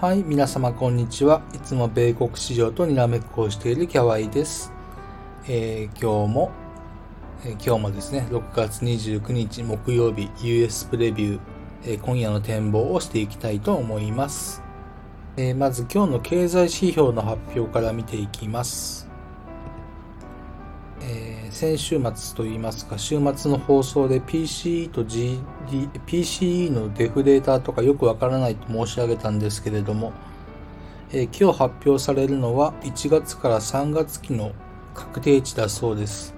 はい、皆様こんにちは。いつも米国市場とにらめっこをしているキャワイです。えー、今日も、えー、今日もですね、6月29日木曜日 US プレビュー、えー、今夜の展望をしていきたいと思います。えまず今日の経済指標の発表から見ていきます。先週末といいますか、週末の放送で PCE と GD、PCE のデフレーターとかよくわからないと申し上げたんですけれども、えー、今日発表されるのは1月から3月期の確定値だそうです。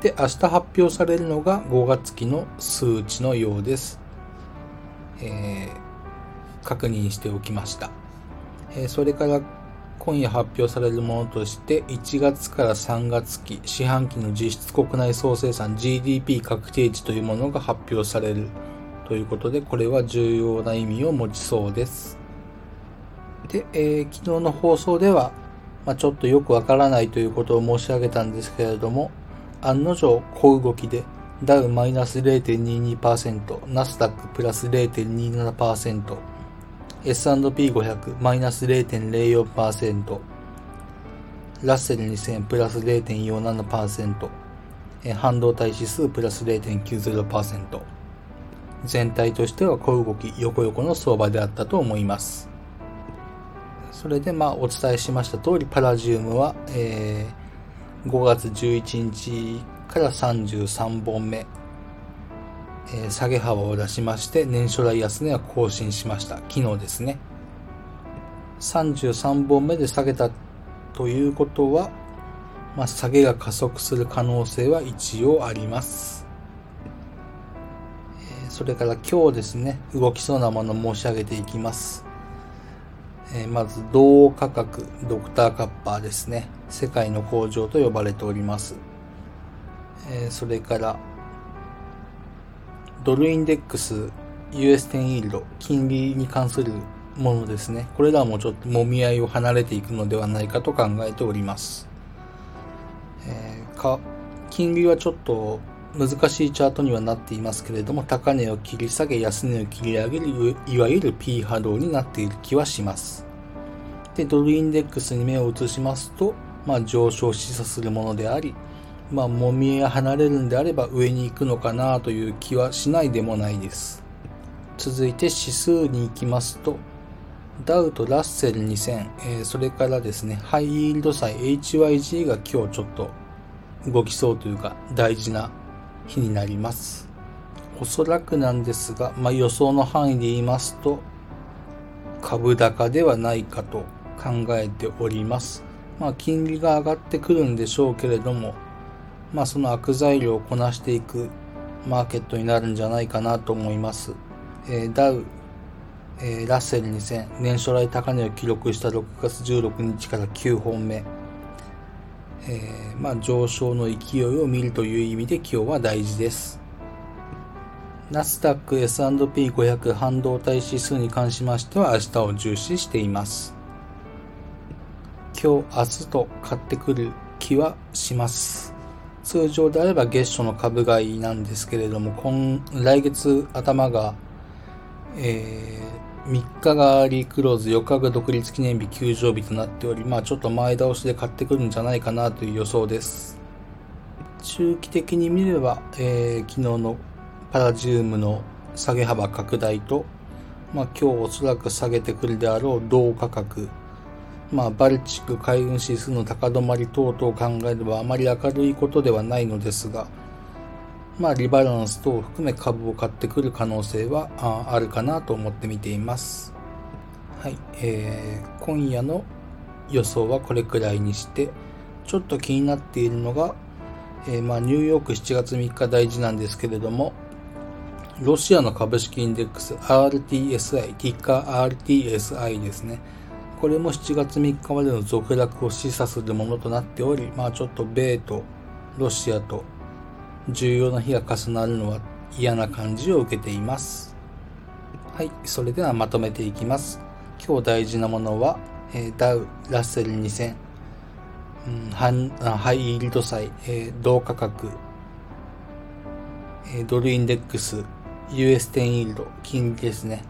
で、明日発表されるのが5月期の数値のようです。えー、確認しておきました。えそれから今夜発表されるものとして1月から3月期四半期の実質国内総生産 GDP 確定値というものが発表されるということでこれは重要な意味を持ちそうです。で、えー、昨日の放送では、まあ、ちょっとよくわからないということを申し上げたんですけれども案の定小動きでダウマイナス0.22%ナスダックプラス0.27% S&P500 マイナス0.04%ラッセル2000プラス0.47%半導体指数プラス0.90%全体としては小動き横横の相場であったと思います。それでまあお伝えしました通りパラジウムは、えー、5月11日から33本目。え下げ幅を出しまして年初来安値は更新しました。昨日ですね。33本目で下げたということは、まあ、下げが加速する可能性は一応あります、えそれから今日ですね動きそうなもの申し上げていきます。えまず同価格ドクターカッパーですね。世界の工場と呼ばれております、えそれからドルインデックス、US10 イールド、金利に関するものですね。これらもちょっともみ合いを離れていくのではないかと考えております。えー、か金利はちょっと難しいチャートにはなっていますけれども、高値を切り下げ、安値を切り上げる、いわゆる P 波動になっている気はします。で、ドルインデックスに目を移しますと、まあ、上昇示唆するものであり、まあ、もみえ離れるんであれば上に行くのかなという気はしないでもないです。続いて指数に行きますと、ダウとラッセル2000、えー、それからですね、ハイイールド債 HYG が今日ちょっと動きそうというか大事な日になります。おそらくなんですが、まあ、予想の範囲で言いますと、株高ではないかと考えております。まあ、金利が上がってくるんでしょうけれども、まあ、その悪材料をこなしていくマーケットになるんじゃないかなと思います。えー、ダウ、えー、ラッセル2000、年初来高値を記録した6月16日から9本目。えー、まあ、上昇の勢いを見るという意味で今日は大事です。ナスダック S&P500 半導体指数に関しましては明日を重視しています。今日、明日と買ってくる気はします。通常であれば月初の株買いなんですけれども、今来月頭が、えー、3日がリクローズ、4日が独立記念日休場日となっており、まあちょっと前倒しで買ってくるんじゃないかなという予想です。中期的に見れば、えー、昨日のパラジウムの下げ幅拡大と、まあ今日おそらく下げてくるであろう同価格、まあ、バルチック海運指数の高止まり等々を考えればあまり明るいことではないのですが、まあ、リバランス等を含め株を買ってくる可能性はああるかなと思って見ています。はい、えー、今夜の予想はこれくらいにして、ちょっと気になっているのが、えー、まあ、ニューヨーク7月3日大事なんですけれども、ロシアの株式インデックス RTSI、ティッカー RTSI ですね。これも7月3日までの続落を示唆するものとなっており、まあちょっと米とロシアと重要な日が重なるのは嫌な感じを受けています。はい、それではまとめていきます。今日大事なものは、え、ダウ、ラッセル2000、うん、ハイイールド債、え、同価格、え、ドルインデックス、US10 イールド、金利ですね。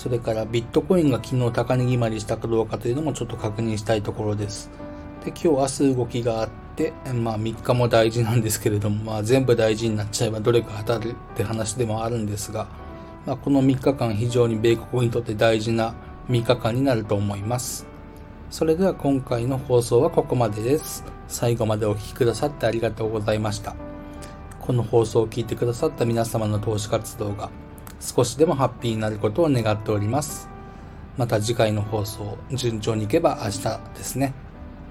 それからビットコインが昨日高値決まりしたかどうかというのもちょっと確認したいところです。で、今日明日動きがあって、まあ3日も大事なんですけれども、まあ全部大事になっちゃえばどれか当たるって話でもあるんですが、まあ、この3日間非常に米国にとって大事な3日間になると思います。それでは今回の放送はここまでです。最後までお聴きくださってありがとうございました。この放送を聞いてくださった皆様の投資活動が少しでもハッピーになることを願っております。また次回の放送、順調にいけば明日ですね。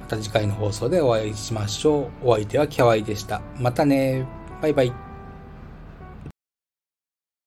また次回の放送でお会いしましょう。お相手はキャワイでした。またね。バイバイ。